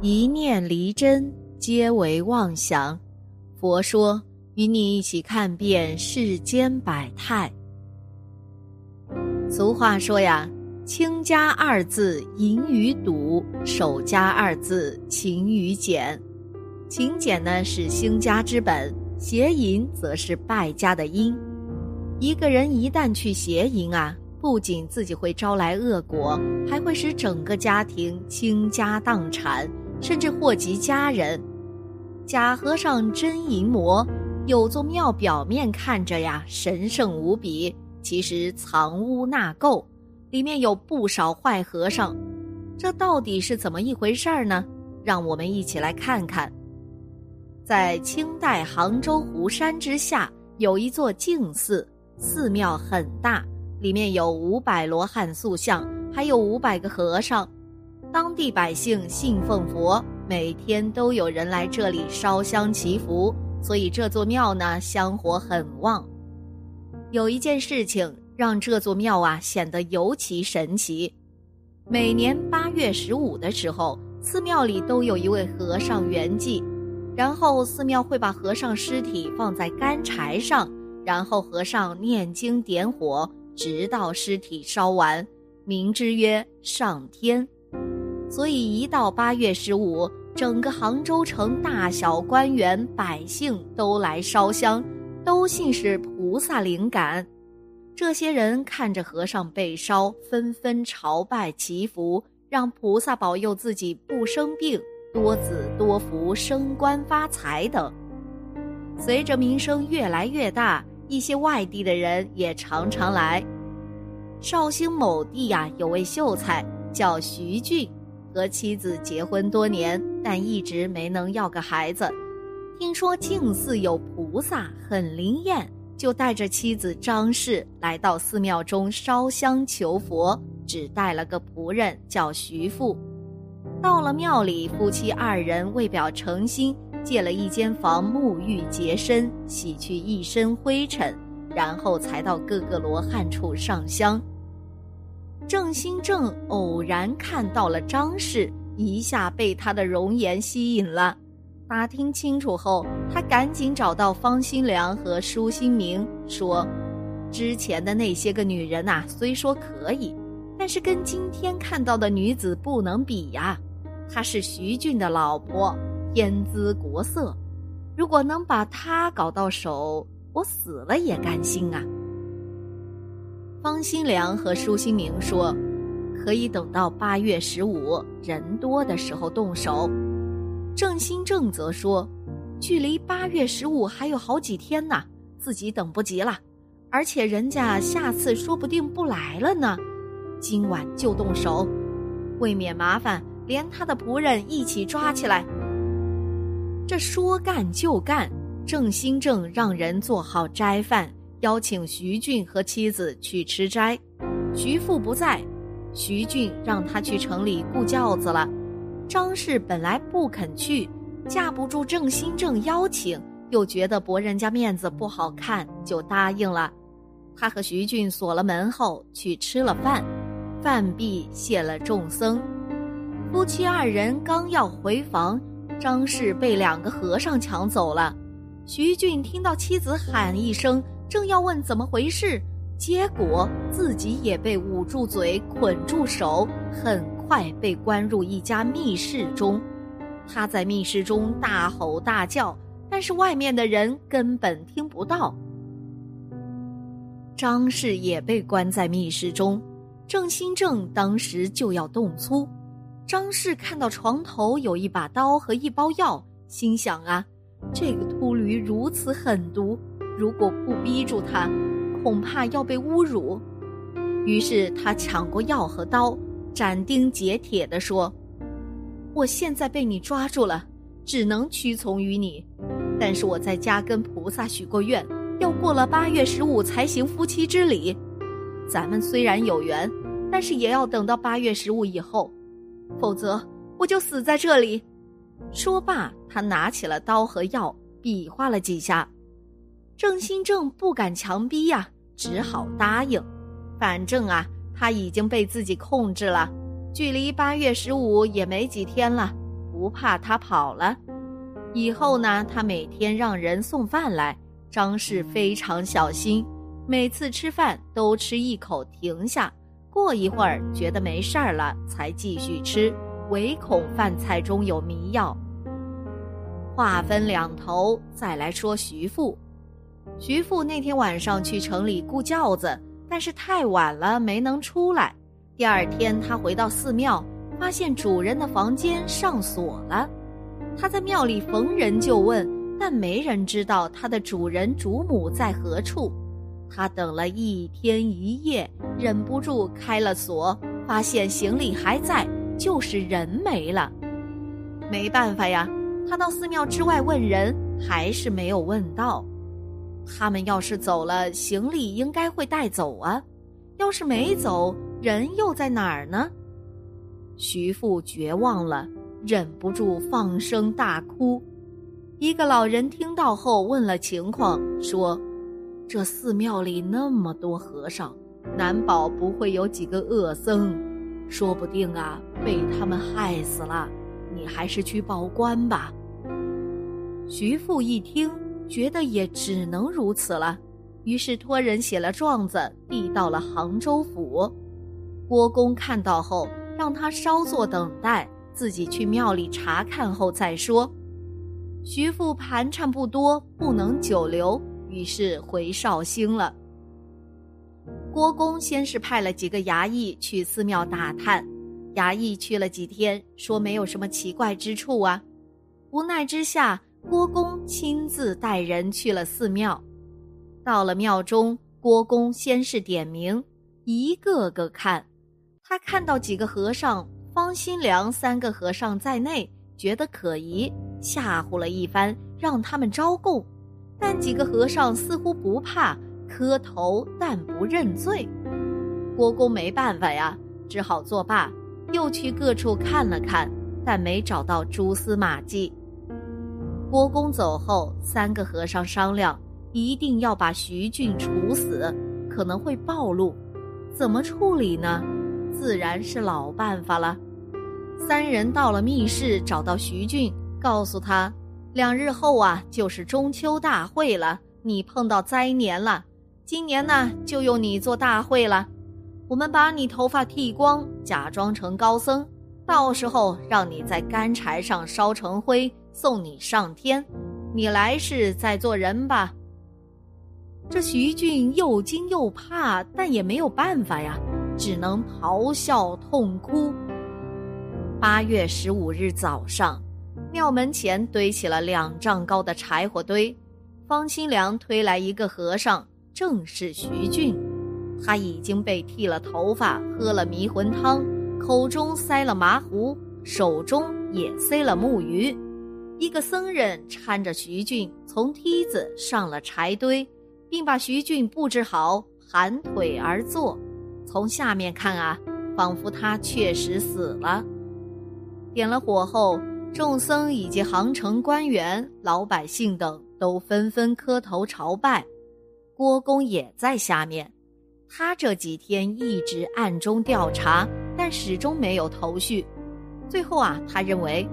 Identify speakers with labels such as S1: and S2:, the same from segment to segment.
S1: 一念离真，皆为妄想。佛说，与你一起看遍世间百态。俗话说呀，“清家二字淫于笃，守家二字勤于俭。”勤俭呢是兴家之本，邪淫则是败家的因。一个人一旦去邪淫啊，不仅自己会招来恶果，还会使整个家庭倾家荡产。甚至祸及家人。假和尚真淫魔，有座庙表面看着呀神圣无比，其实藏污纳垢，里面有不少坏和尚。这到底是怎么一回事儿呢？让我们一起来看看。在清代杭州湖山之下，有一座净寺，寺庙很大，里面有五百罗汉塑像，还有五百个和尚。当地百姓信奉佛，每天都有人来这里烧香祈福，所以这座庙呢香火很旺。有一件事情让这座庙啊显得尤其神奇。每年八月十五的时候，寺庙里都有一位和尚圆寂，然后寺庙会把和尚尸体放在干柴上，然后和尚念经点火，直到尸体烧完，名之曰上天。所以，一到八月十五，整个杭州城大小官员、百姓都来烧香，都信是菩萨灵感。这些人看着和尚被烧，纷纷朝拜祈福，让菩萨保佑自己不生病、多子多福、升官发财等。随着名声越来越大，一些外地的人也常常来。绍兴某地呀，有位秀才叫徐俊。和妻子结婚多年，但一直没能要个孩子。听说净寺有菩萨，很灵验，就带着妻子张氏来到寺庙中烧香求佛，只带了个仆人叫徐富。到了庙里，夫妻二人为表诚心，借了一间房沐浴洁身，洗去一身灰尘，然后才到各个罗汉处上香。郑兴正偶然看到了张氏，一下被她的容颜吸引了。打听清楚后，他赶紧找到方新良和舒新明，说：“之前的那些个女人呐，虽说可以，但是跟今天看到的女子不能比呀。她是徐俊的老婆，天姿国色，如果能把她搞到手，我死了也甘心啊。”方新良和舒新明说：“可以等到八月十五人多的时候动手。”郑新正则说：“距离八月十五还有好几天呢，自己等不及了。而且人家下次说不定不来了呢，今晚就动手，未免麻烦，连他的仆人一起抓起来。”这说干就干，郑新正让人做好斋饭。邀请徐俊和妻子去吃斋，徐父不在，徐俊让他去城里雇轿子了。张氏本来不肯去，架不住郑新正邀请，又觉得驳人家面子不好看，就答应了。他和徐俊锁了门后去吃了饭，饭毕谢了众僧。夫妻二人刚要回房，张氏被两个和尚抢走了。徐俊听到妻子喊一声。正要问怎么回事，结果自己也被捂住嘴、捆住手，很快被关入一家密室中。他在密室中大吼大叫，但是外面的人根本听不到。张氏也被关在密室中，郑新正当时就要动粗。张氏看到床头有一把刀和一包药，心想啊，这个秃驴如此狠毒。如果不逼住他，恐怕要被侮辱。于是他抢过药和刀，斩钉截铁地说：“我现在被你抓住了，只能屈从于你。但是我在家跟菩萨许过愿，要过了八月十五才行夫妻之礼。咱们虽然有缘，但是也要等到八月十五以后，否则我就死在这里。”说罢，他拿起了刀和药，比划了几下。郑新正不敢强逼呀，只好答应。反正啊，他已经被自己控制了，距离八月十五也没几天了，不怕他跑了。以后呢，他每天让人送饭来，张氏非常小心，每次吃饭都吃一口停下，过一会儿觉得没事儿了才继续吃，唯恐饭菜中有迷药。话分两头，再来说徐父。徐父那天晚上去城里雇轿子，但是太晚了，没能出来。第二天，他回到寺庙，发现主人的房间上锁了。他在庙里逢人就问，但没人知道他的主人主母在何处。他等了一天一夜，忍不住开了锁，发现行李还在，就是人没了。没办法呀，他到寺庙之外问人，还是没有问到。他们要是走了，行李应该会带走啊；要是没走，人又在哪儿呢？徐父绝望了，忍不住放声大哭。一个老人听到后问了情况，说：“这寺庙里那么多和尚，难保不会有几个恶僧，说不定啊被他们害死了。你还是去报官吧。”徐父一听，觉得也只能如此了，于是托人写了状子，递到了杭州府。郭公看到后，让他稍作等待，自己去庙里查看后再说。徐父盘缠不多，不能久留，于是回绍兴了。郭公先是派了几个衙役去寺庙打探，衙役去了几天，说没有什么奇怪之处啊。无奈之下，郭公亲自带人去了寺庙。到了庙中，郭公先是点名，一个个看。他看到几个和尚，方心良三个和尚在内，觉得可疑，吓唬了一番，让他们招供。但几个和尚似乎不怕，磕头但不认罪。郭公没办法呀，只好作罢，又去各处看了看，但没找到蛛丝马迹。郭公走后，三个和尚商量，一定要把徐俊处死，可能会暴露，怎么处理呢？自然是老办法了。三人到了密室，找到徐俊，告诉他，两日后啊就是中秋大会了，你碰到灾年了。今年呢就用你做大会了，我们把你头发剃光，假装成高僧，到时候让你在干柴上烧成灰，送你上天。你来世再做人吧。这徐俊又惊又怕，但也没有办法呀。只能咆哮痛哭。八月十五日早上，庙门前堆起了两丈高的柴火堆，方清良推来一个和尚，正是徐俊。他已经被剃了头发，喝了迷魂汤，口中塞了麻糊，手中也塞了木鱼。一个僧人搀着徐俊从梯子上了柴堆，并把徐俊布置好，盘腿而坐。从下面看啊，仿佛他确实死了。点了火后，众僧以及杭城官员、老百姓等都纷纷磕头朝拜。郭公也在下面，他这几天一直暗中调查，但始终没有头绪。最后啊，他认为，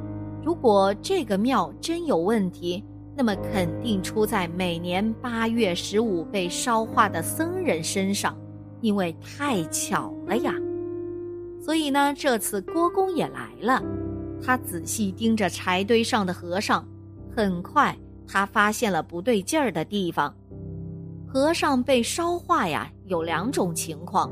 S1: 如果这个庙真有问题，那么肯定出在每年八月十五被烧化的僧人身上。因为太巧了呀，所以呢，这次郭公也来了。他仔细盯着柴堆上的和尚，很快他发现了不对劲儿的地方。和尚被烧化呀，有两种情况：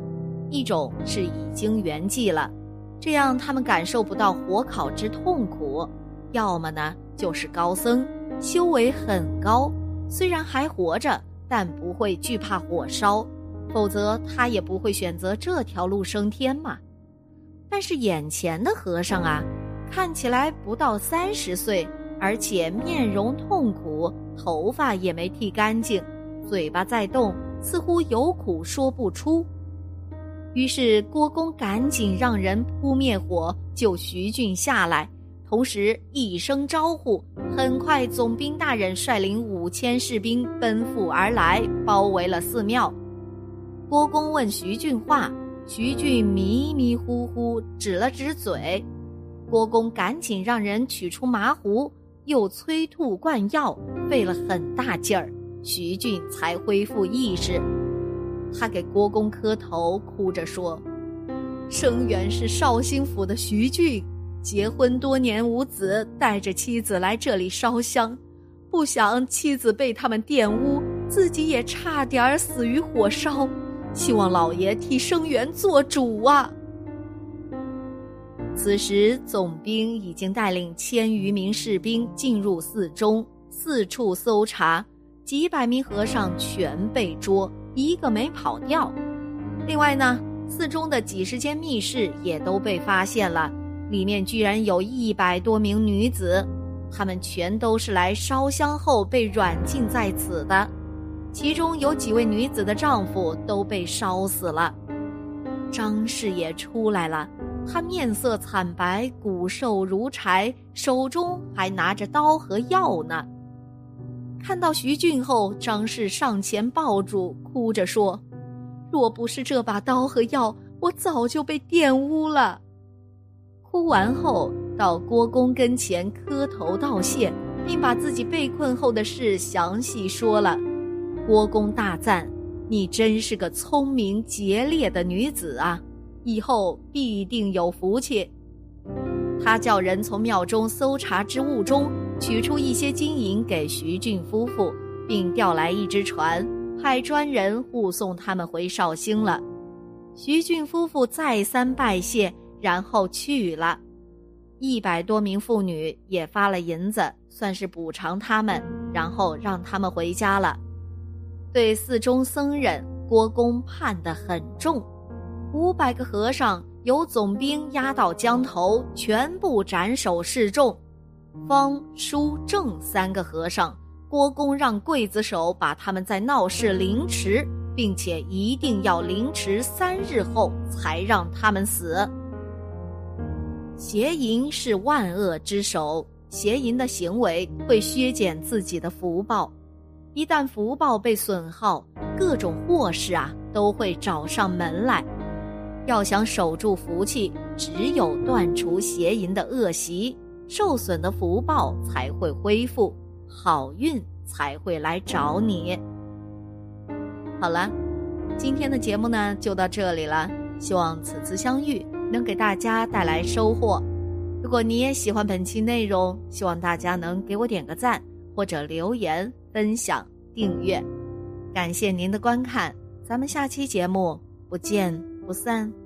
S1: 一种是已经圆寂了，这样他们感受不到火烤之痛苦；要么呢，就是高僧，修为很高，虽然还活着，但不会惧怕火烧。否则他也不会选择这条路升天嘛。但是眼前的和尚啊，看起来不到三十岁，而且面容痛苦，头发也没剃干净，嘴巴在动，似乎有苦说不出。于是郭公赶紧让人扑灭火，救徐俊下来，同时一声招呼，很快总兵大人率领五千士兵奔赴而来，包围了寺庙。郭公问徐俊话，徐俊迷迷糊糊指了指嘴。郭公赶紧让人取出麻壶，又催吐灌药，费了很大劲儿，徐俊才恢复意识。他给郭公磕头，哭着说：“生源是绍兴府的徐俊，结婚多年无子，带着妻子来这里烧香，不想妻子被他们玷污，自己也差点死于火烧。希望老爷替生源做主啊！”此时，总兵已经带领千余名士兵进入寺中，四处搜查，几百名和尚全被捉。一个没跑掉，另外呢，寺中的几十间密室也都被发现了，里面居然有一百多名女子，她们全都是来烧香后被软禁在此的，其中有几位女子的丈夫都被烧死了。张氏也出来了，她面色惨白，骨瘦如柴，手中还拿着刀和药呢。看到徐俊后，张氏上前抱住，哭着说：“若不是这把刀和药，我早就被玷污了。”哭完后，到郭公跟前磕头道谢，并把自己被困后的事详细说了。郭公大赞：“你真是个聪明节烈的女子啊，以后必定有福气。”他叫人从庙中搜查之物中。取出一些金银给徐俊夫妇，并调来一只船，派专人护送他们回绍兴了。徐俊夫妇再三拜谢，然后去了。一百多名妇女也发了银子，算是补偿他们，然后让他们回家了。对寺中僧人，郭公判得很重，五百个和尚由总兵押到江头，全部斩首示众。方、书、正三个和尚，郭公让刽子手把他们在闹市凌迟，并且一定要凌迟三日后才让他们死。邪淫是万恶之首，邪淫的行为会削减自己的福报，一旦福报被损耗，各种祸事啊都会找上门来。要想守住福气，只有断除邪淫的恶习。受损的福报才会恢复，好运才会来找你。好了，今天的节目呢就到这里了，希望此次相遇能给大家带来收获。如果你也喜欢本期内容，希望大家能给我点个赞，或者留言、分享、订阅。感谢您的观看，咱们下期节目不见不散。